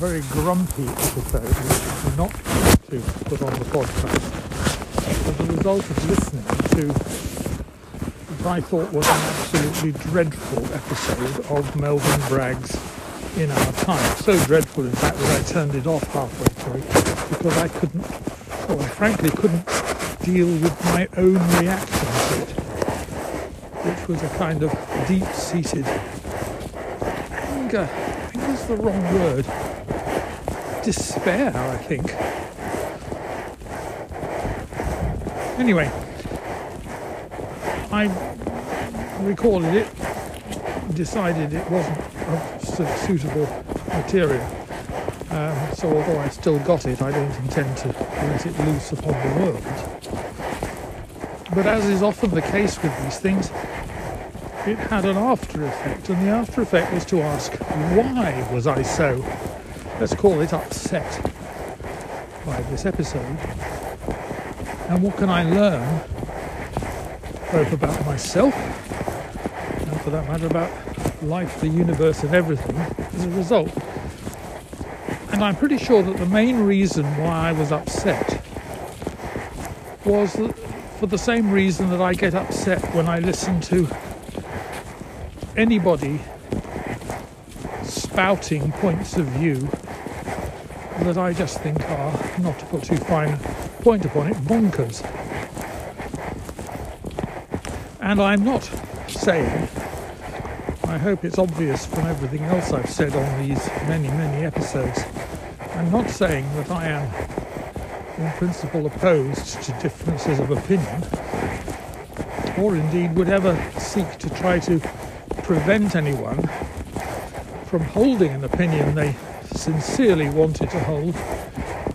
very grumpy episode, which not to put on the podcast, as a result of listening to what I thought was an absolutely dreadful episode of Melvyn Bragg's In Our Time. So dreadful, in fact, that I turned it off halfway through because I couldn't, well, I frankly couldn't deal with my own reaction to it, which was a kind of deep-seated anger. I think is the wrong word. Despair, I think. Anyway, I recorded it, decided it wasn't of suitable material. Um, so although I still got it, I don't intend to let it loose upon the world. But as is often the case with these things, it had an after effect, and the after effect was to ask, why was I so, let's call it upset by this episode? And what can I learn, both about myself and for that matter about life, the universe, and everything as a result? And I'm pretty sure that the main reason why I was upset was for the same reason that I get upset when I listen to anybody spouting points of view that I just think are, not to put too fine a point upon it, bonkers. And I'm not saying, I hope it's obvious from everything else I've said on these many, many episodes, I'm not saying that I am in principle opposed to differences of opinion, or indeed would ever seek to try to prevent anyone from holding an opinion they sincerely wanted to hold,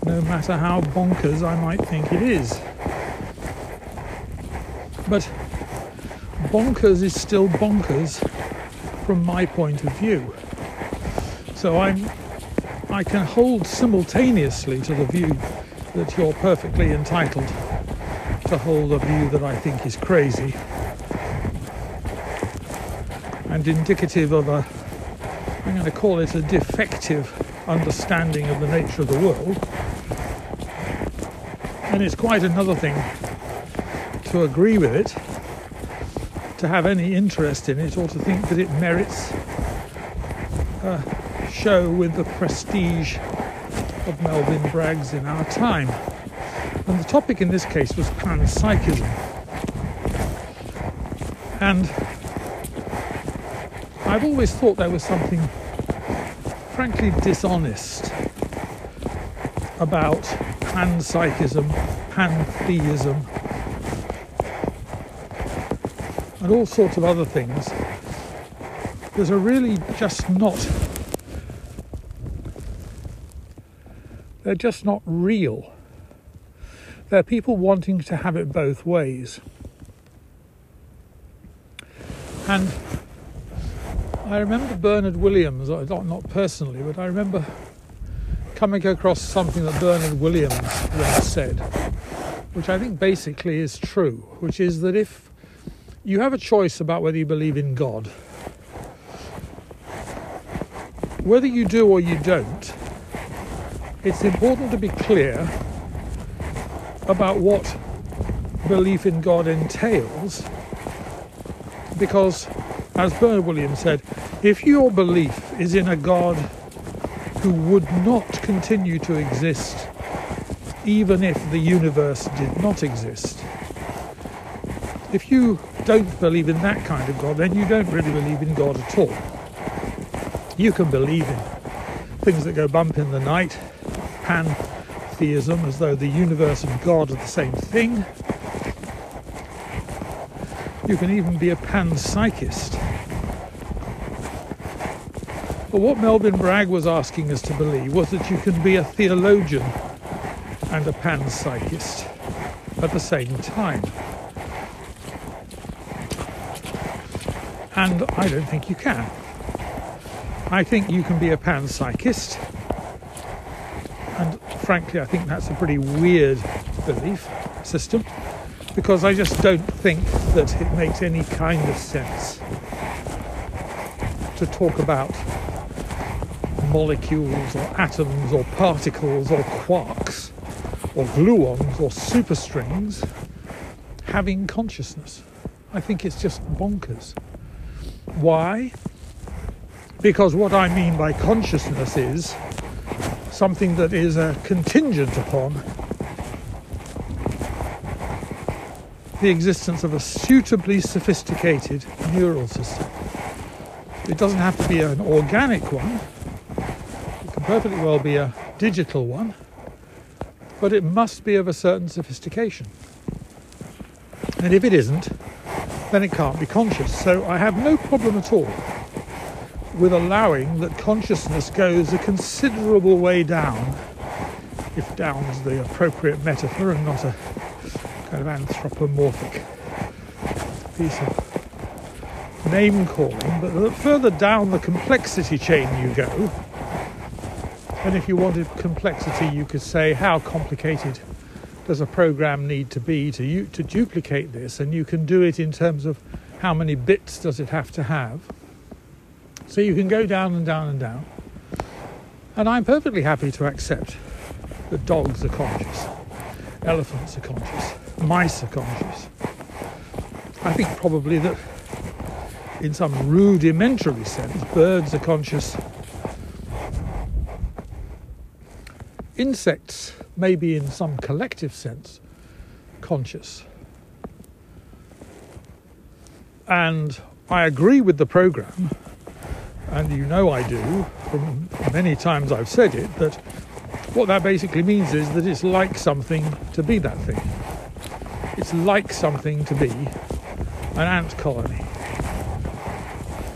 no matter how bonkers I might think it is. But bonkers is still bonkers from my point of view. So I'm I can hold simultaneously to the view that you're perfectly entitled to hold a view that I think is crazy and indicative of a, I'm going to call it a defective understanding of the nature of the world. And it's quite another thing to agree with it, to have any interest in it, or to think that it merits a show with the prestige of Melvyn Bragg's in our time. And the topic in this case was panpsychism. And I've always thought there was something frankly dishonest about panpsychism, pantheism, and all sorts of other things that are really just not they're just not real. They're people wanting to have it both ways. And I remember Bernard Williams, not, personally, but I remember coming across something that Bernard Williams once said, which I think basically is true, which is that if you have a choice about whether you believe in God, whether you do or you don't, it's important to be clear about what belief in God entails because, as Bernard Williams said, if your belief is in a God who would not continue to exist even if the universe did not exist, if you don't believe in that kind of God, then you don't really believe in God at all. You can believe in things that go bump in the night, pantheism, as though the universe and God are the same thing. You can even be a panpsychist. But what Melvyn Bragg was asking us to believe was that you can be a theologian and a panpsychist at the same time. And I don't think you can. I think you can be a panpsychist, and frankly, I think that's a pretty weird belief system because I just don't think that it makes any kind of sense to talk about molecules or atoms or particles or quarks or gluons or superstrings having consciousness. I think it's just bonkers. Why? Because what I mean by consciousness is something that is a contingent upon the existence of a suitably sophisticated neural system. It doesn't have to be an organic one, perfectly well be a digital one, but it must be of a certain sophistication. And if it isn't, then it can't be conscious. So I have no problem at all with allowing that consciousness goes a considerable way down, if down is the appropriate metaphor and not a kind of anthropomorphic piece of name calling, but the further down the complexity chain you go, and if you wanted complexity, you could say how complicated does a program need to be to you, to duplicate this, and you can do it in terms of how many bits does it have to have. So you can go down and down and down. And I'm perfectly happy to accept that dogs are conscious, elephants are conscious, mice are conscious. I think probably that in some rudimentary sense, birds are conscious. Insects may be in some collective sense conscious. And I agree with the program, and you know I do from many times I've said it, that what that basically means is that it's like something to be that thing. It's like something to be an ant colony.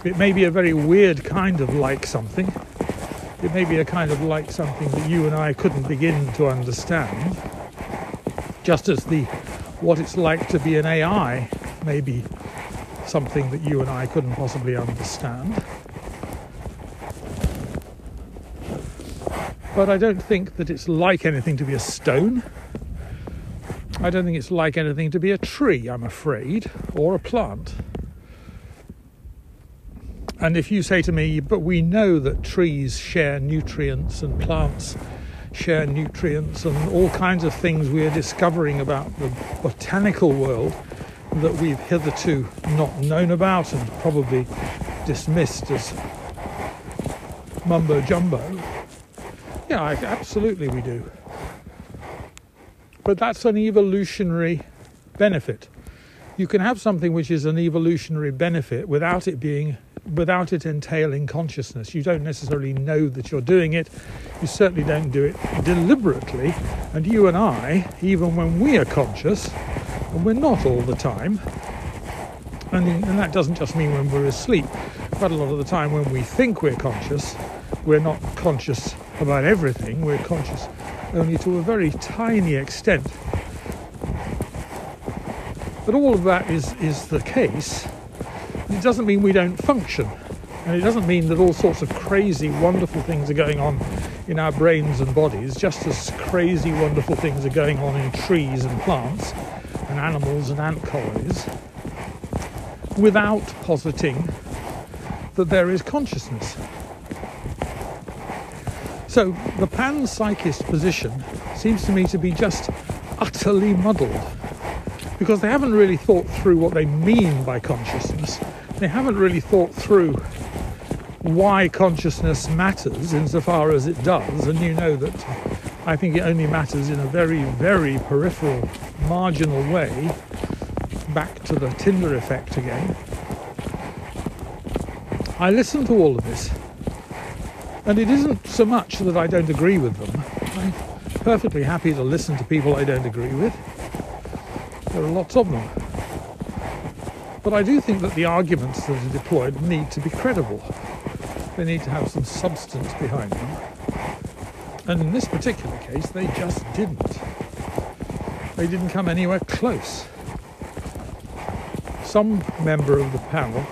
It may be a very weird kind of like something. It may be a kind of like something that you and I couldn't begin to understand. Just as the what it's like to be an AI may be something that you and I couldn't possibly understand. But I don't think that it's like anything to be a stone. I don't think it's like anything to be a tree, I'm afraid, or a plant. And if you say to me, but we know that trees share nutrients and plants share nutrients and all kinds of things we are discovering about the botanical world that we've hitherto not known about and probably dismissed as mumbo jumbo. Yeah, absolutely we do. But that's an evolutionary benefit. You can have something which is an evolutionary benefit without it being without it entailing consciousness. You don't necessarily know that you're doing it. You certainly don't do it deliberately. And you and I, even when we are conscious, and we're not all the time, and, and that doesn't just mean when we're asleep, but a lot of the time when we think we're conscious, we're not conscious about everything, we're conscious only to a very tiny extent. But all of that is, is the case. It doesn't mean we don't function. And it doesn't mean that all sorts of crazy, wonderful things are going on in our brains and bodies, just as crazy, wonderful things are going on in trees and plants and animals and ant colonies, without positing that there is consciousness. So the panpsychist position seems to me to be just utterly muddled because they haven't really thought through what they mean by consciousness. They haven't really thought through why consciousness matters insofar as it does, and you know that I think it only matters in a very, very peripheral, marginal way. Back to the Tinder effect again. I listen to all of this and it isn't so much that I don't agree with them. I'm perfectly happy to listen to people I don't agree with. There are lots of them. But I do think that the arguments that are deployed need to be credible. They need to have some substance behind them. And in this particular case, they just didn't. They didn't come anywhere close. Some member of the panel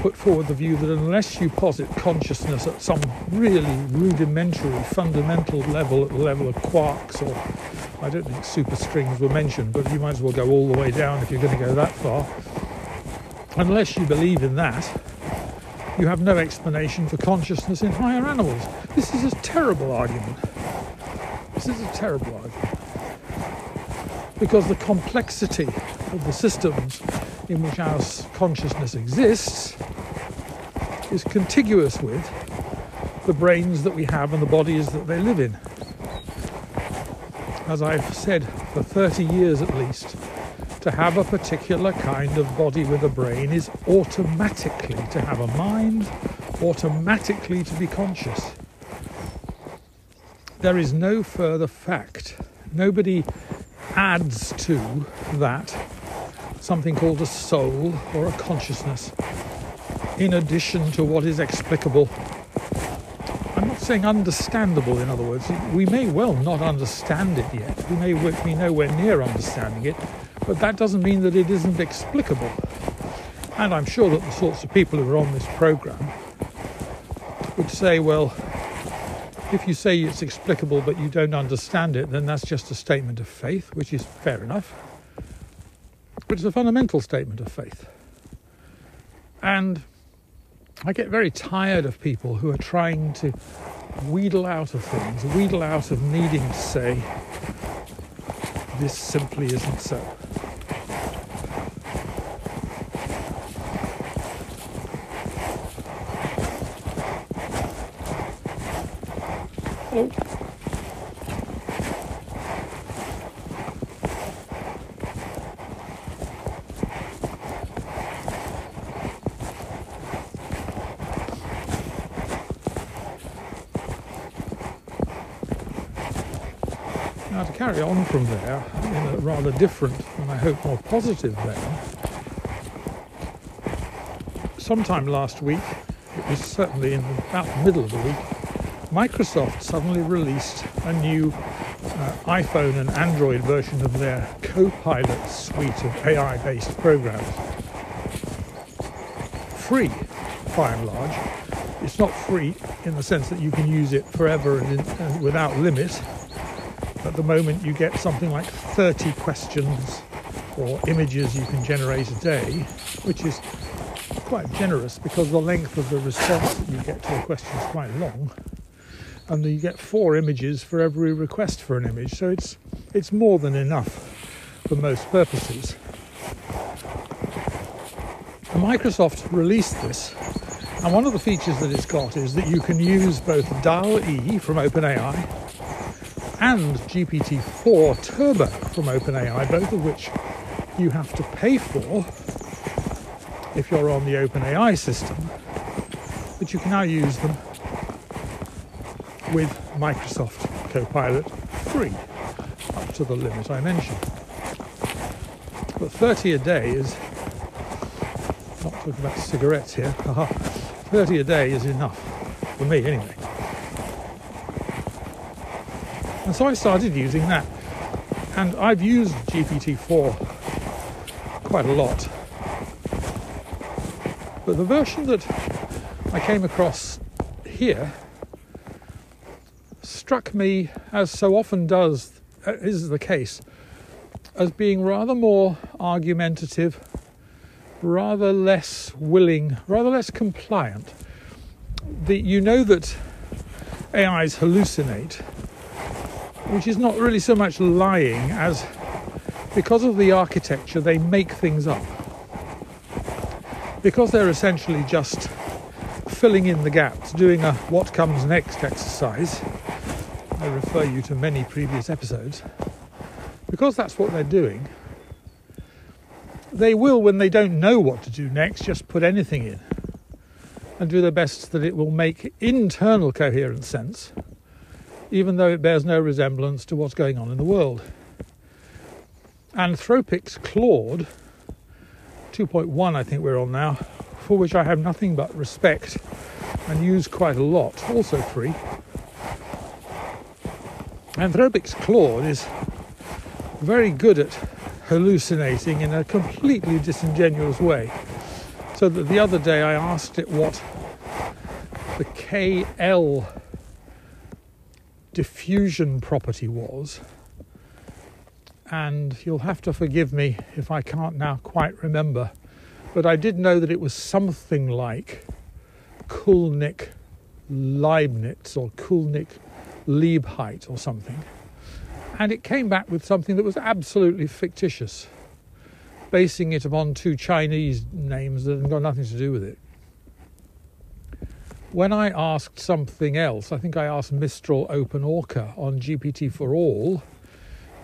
put forward the view that unless you posit consciousness at some really rudimentary, fundamental level, at the level of quarks, or I don't think superstrings were mentioned, but you might as well go all the way down if you're going to go that far. Unless you believe in that, you have no explanation for consciousness in higher animals. This is a terrible argument. This is a terrible argument. Because the complexity of the systems in which our consciousness exists is contiguous with the brains that we have and the bodies that they live in. As I've said for 30 years at least, to have a particular kind of body with a brain is automatically to have a mind, automatically to be conscious. There is no further fact. Nobody adds to that something called a soul or a consciousness in addition to what is explicable. Saying understandable, in other words. We may well not understand it yet. We may be nowhere near understanding it, but that doesn't mean that it isn't explicable. And I'm sure that the sorts of people who are on this program would say, well, if you say it's explicable but you don't understand it, then that's just a statement of faith, which is fair enough. But it's a fundamental statement of faith. And I get very tired of people who are trying to wheedle out of things, wheedle out of needing to say, this simply isn't so. Hello. Now, to carry on from there in a rather different and I hope more positive vein, sometime last week, it was certainly in about the middle of the week, Microsoft suddenly released a new uh, iPhone and Android version of their Copilot suite of AI based programs. Free, by and large. It's not free in the sense that you can use it forever and, in, and without limit at the moment, you get something like 30 questions or images you can generate a day, which is quite generous because the length of the response that you get to a question is quite long. And you get four images for every request for an image, so it's it's more than enough for most purposes. And Microsoft released this, and one of the features that it's got is that you can use both DALL-E from OpenAI and GPT-4 Turbo from OpenAI, both of which you have to pay for if you're on the OpenAI system, but you can now use them with Microsoft Copilot free up to the limit I mentioned. But 30 a day is not talking about cigarettes here. 30 a day is enough for me anyway. And so I started using that. And I've used GPT-4 quite a lot. But the version that I came across here struck me, as so often does, uh, is the case, as being rather more argumentative, rather less willing, rather less compliant. The, you know that AIs hallucinate which is not really so much lying as because of the architecture, they make things up. Because they're essentially just filling in the gaps, doing a what comes next exercise. I refer you to many previous episodes. Because that's what they're doing, they will, when they don't know what to do next, just put anything in and do their best that it will make internal coherent sense even though it bears no resemblance to what's going on in the world. Anthropic's Claude 2.1, I think we're on now, for which I have nothing but respect and use quite a lot, also free. Anthropic's Claude is very good at hallucinating in a completely disingenuous way. So that the other day I asked it what the KL diffusion property was. And you'll have to forgive me if I can't now quite remember, but I did know that it was something like Kulnik Leibniz or Kulnik Liebheit or something. And it came back with something that was absolutely fictitious, basing it upon two Chinese names that had got nothing to do with it. When I asked something else, I think I asked Mistral Open Orca on GPT4All,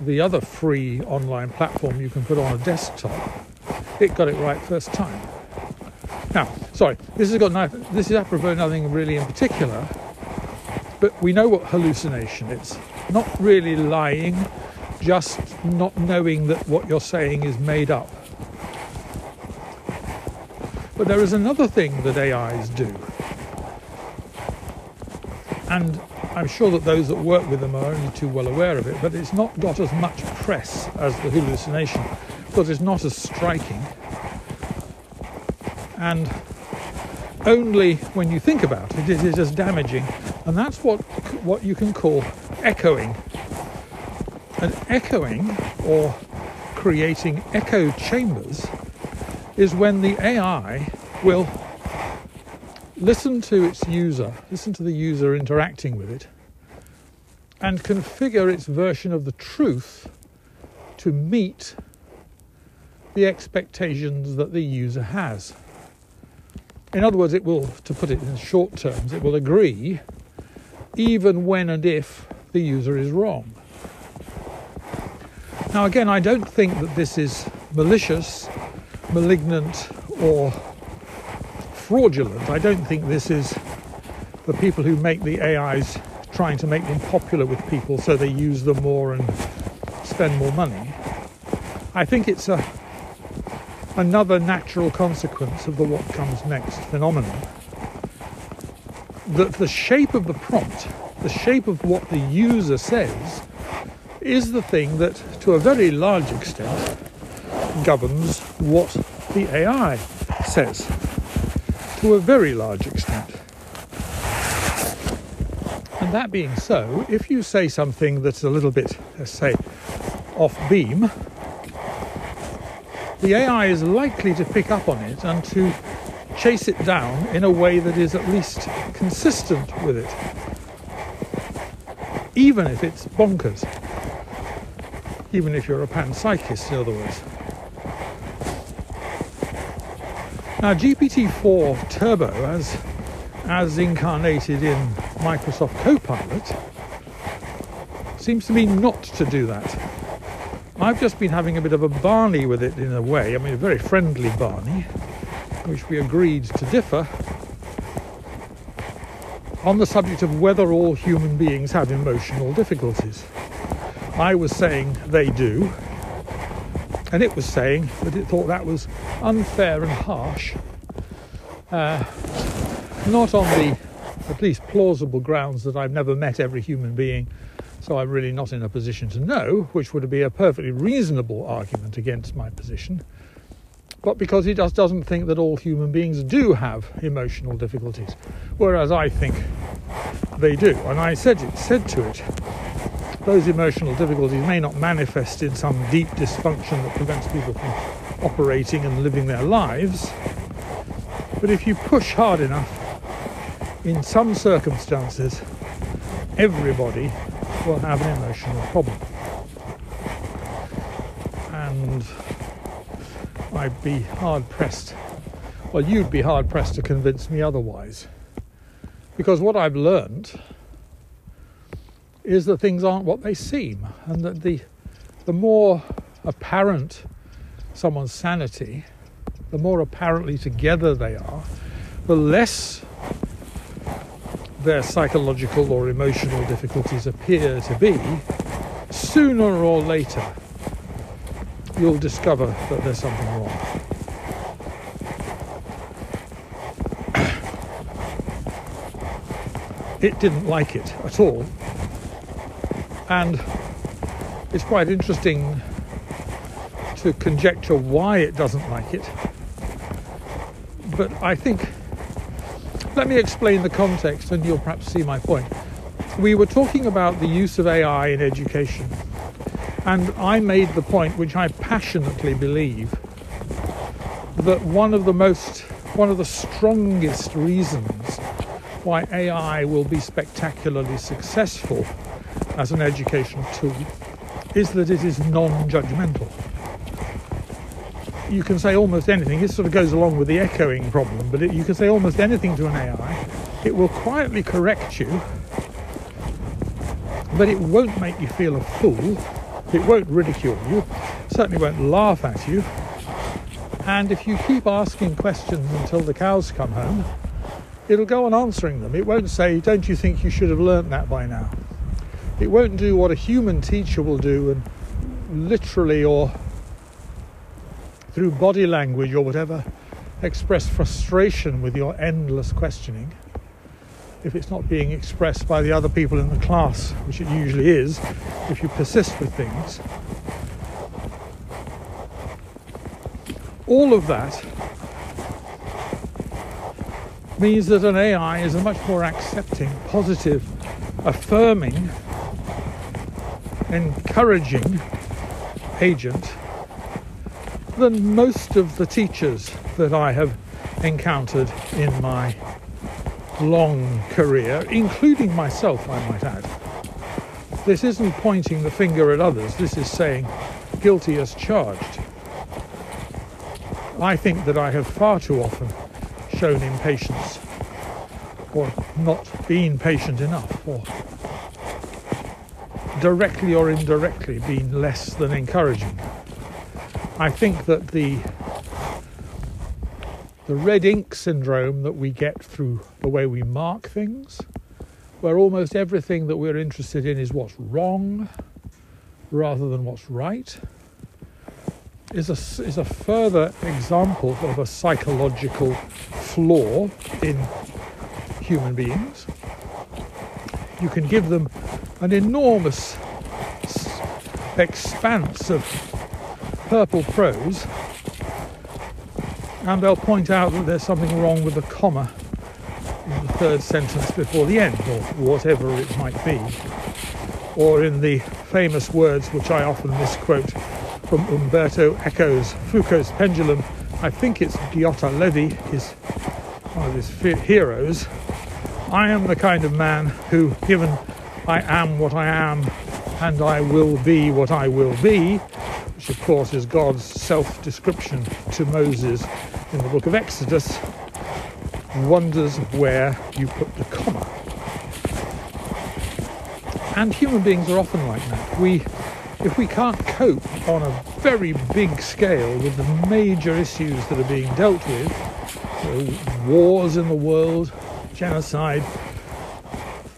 the other free online platform you can put on a desktop, it got it right first time. Now, sorry, this has got nothing, this is apropos nothing really in particular, but we know what hallucination is. Not really lying, just not knowing that what you're saying is made up. But there is another thing that AIs do. And I'm sure that those that work with them are only too well aware of it, but it's not got as much press as the hallucination because it's not as striking. And only when you think about it, it is as damaging. And that's what, what you can call echoing. And echoing, or creating echo chambers, is when the AI will listen to its user, listen to the user interacting with it, and configure its version of the truth to meet the expectations that the user has. In other words, it will, to put it in short terms, it will agree even when and if the user is wrong. Now, again, I don't think that this is malicious, malignant, or fraudulent. I don't think this is the people who make the AIs trying to make them popular with people so they use them more and spend more money. I think it's a another natural consequence of the what comes next phenomenon. That the shape of the prompt, the shape of what the user says, is the thing that, to a very large extent, governs what the AI says. To a very large extent. And that being so, if you say something that's a little bit, let's say, off beam, the AI is likely to pick up on it and to chase it down in a way that is at least consistent with it, even if it's bonkers, even if you're a panpsychist, in other words. Now, GPT-4 Turbo, as as incarnated in Microsoft Copilot, seems to me not to do that. I've just been having a bit of a Barney with it in a way. I mean, a very friendly Barney, which we agreed to differ on the subject of whether all human beings have emotional difficulties. I was saying they do, and it was saying that it thought that was unfair and harsh, uh, not on the at least plausible grounds that I've never met every human being so I'm really not in a position to know, which would be a perfectly reasonable argument against my position. But because he just doesn't think that all human beings do have emotional difficulties, whereas I think they do. And I said it, said to it, those emotional difficulties may not manifest in some deep dysfunction that prevents people from operating and living their lives, but if you push hard enough, in some circumstances, everybody will have an emotional problem. And I'd be hard pressed, well, you'd be hard pressed to convince me otherwise. Because what I've learned is that things aren't what they seem, and that the, the more apparent someone's sanity, the more apparently together they are, the less their psychological or emotional difficulties appear to be, sooner or later you'll discover that there's something wrong. it didn't like it at all. And it's quite interesting to conjecture why it doesn't like it. But I think let me explain the context and you'll perhaps see my point. We were talking about the use of AI in education, and I made the point, which I passionately believe, that one of the most one of the strongest reasons why AI will be spectacularly successful as an educational tool is that it is non-judgmental. You can say almost anything. This sort of goes along with the echoing problem, but it, you can say almost anything to an AI. It will quietly correct you, but it won't make you feel a fool. It won't ridicule you. Certainly won't laugh at you. And if you keep asking questions until the cows come home, it'll go on answering them. It won't say, Don't you think you should have learnt that by now? It won't do what a human teacher will do and literally or through body language or whatever express frustration with your endless questioning if it's not being expressed by the other people in the class, which it usually is, if you persist with things. All of that means that an AI is a much more accepting, positive, affirming, encouraging agent than most of the teachers that I have encountered in my long career, including myself, I might add. This isn't pointing the finger at others, this is saying guilty as charged. I think that I have far too often shown impatience or not been patient enough or directly or indirectly been less than encouraging. I think that the the red ink syndrome that we get through the way we mark things, where almost everything that we're interested in is what's wrong rather than what's right, is a, is a further example of a psychological flaw in human beings. You can give them an enormous expanse of purple prose and they'll point out that there's something wrong with the comma in the third sentence before the end or whatever it might be or in the famous words which I often misquote from Umberto Eco's Foucault's Pendulum. I think it's Diotallevi, his one of his heroes. I am the kind of man who, given I am what I am and I will be what I will be, which of course is God's self description to Moses in the book of Exodus, wonders where you put the comma. And human beings are often like that. We if we can't cope on a very big scale with the major issues that are being dealt with, wars in the world, genocide,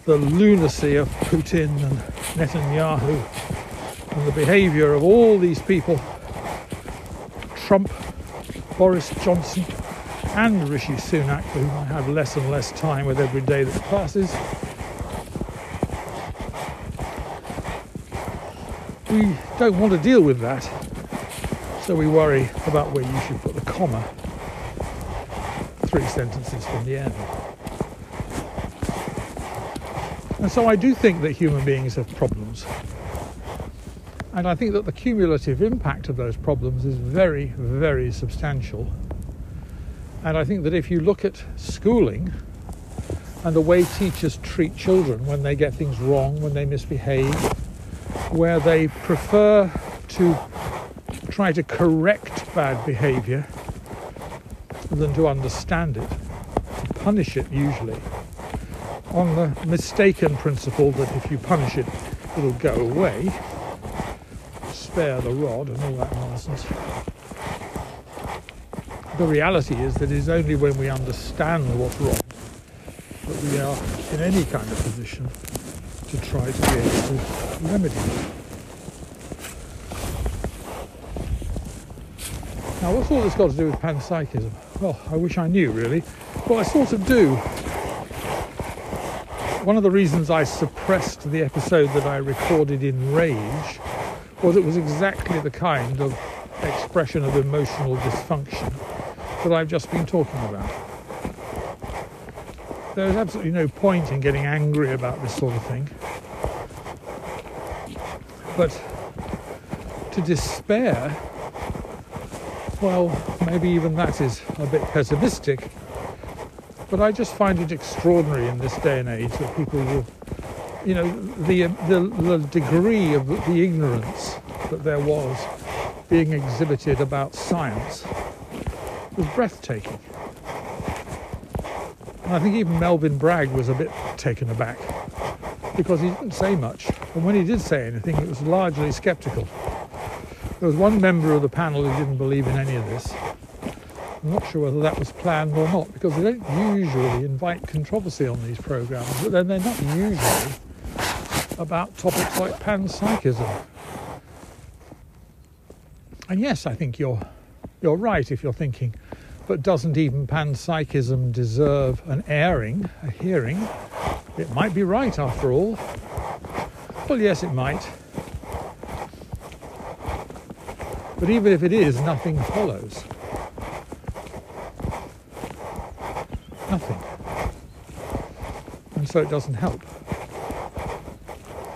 the lunacy of Putin and Netanyahu, and the behaviour of all these people, Trump, Boris Johnson, and Rishi Sunak, for whom I have less and less time with every day that passes. we don't want to deal with that, so we worry about where you should put the comma three sentences from the end. And so I do think that human beings have problems. And I think that the cumulative impact of those problems is very, very substantial. And I think that if you look at schooling and the way teachers treat children when they get things wrong, when they misbehave, where they prefer to try to correct bad behavior than to understand it, to punish it usually, on the mistaken principle that if you punish it, it'll go away, spare the rod and all that nonsense. The reality is that it is only when we understand what's wrong that we are in any kind of position to try to be able to remedy it. Now, what's all this got to do with panpsychism? Well, I wish I knew really. Well, I sort of do. One of the reasons I suppressed the episode that I recorded in Rage was it was exactly the kind of expression of emotional dysfunction that I've just been talking about. There's absolutely no point in getting angry about this sort of thing. But to despair well, maybe even that is a bit pessimistic. But I just find it extraordinary in this day and age that people will, you know, the, the, the degree of the ignorance that there was being exhibited about science was breathtaking. And I think even Melvyn Bragg was a bit taken aback because he didn't say much. And when he did say anything, it was largely sceptical. There was one member of the panel who didn't believe in any of this. I'm not sure whether that was planned or not because they don't usually invite controversy on these programs, but then they're not usually about topics like panpsychism. And yes, I think you're you're right if you're thinking, but doesn't even panpsychism deserve an airing, a hearing? It might be right after all. Well, yes, it might. But even if it is, nothing follows. Nothing. And so it doesn't help.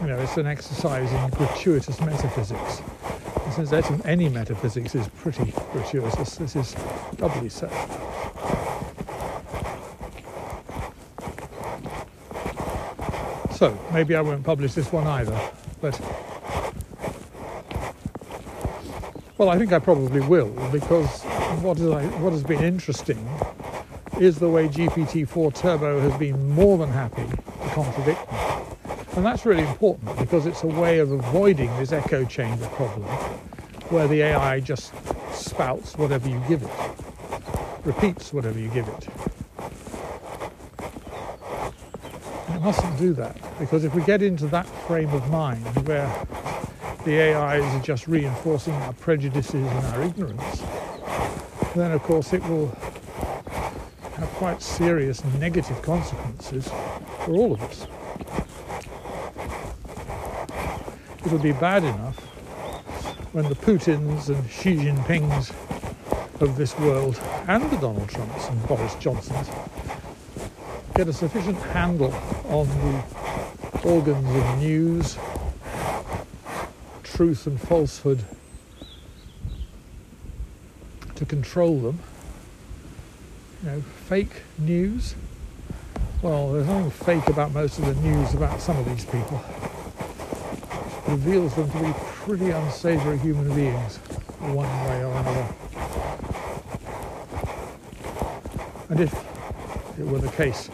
You know, it's an exercise in gratuitous metaphysics. And since any metaphysics is pretty gratuitous, this is doubly so. So, maybe I won't publish this one either, but well, I think I probably will because what, is I, what has been interesting is the way GPT-4 Turbo has been more than happy to contradict me. And that's really important because it's a way of avoiding this echo chamber problem where the AI just spouts whatever you give it, repeats whatever you give it. And it mustn't do that because if we get into that frame of mind where the AIs are just reinforcing our prejudices and our ignorance, then of course it will quite serious negative consequences for all of us. It'll be bad enough when the Putins and Xi Jinpings of this world and the Donald Trumps and Boris Johnsons get a sufficient handle on the organs of news, truth and falsehood to control them you know, fake news. Well, there's nothing fake about most of the news about some of these people. It reveals them to be pretty unsavory human beings, one way or another. And if it were the case,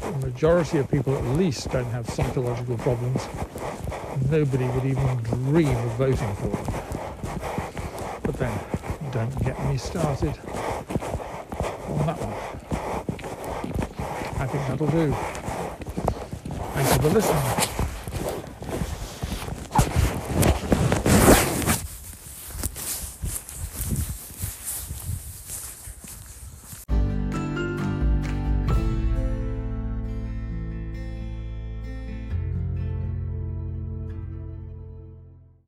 the majority of people at least don't have psychological problems, nobody would even dream of voting for them. But then, don't get me started on that one. I do. Thank you for listening.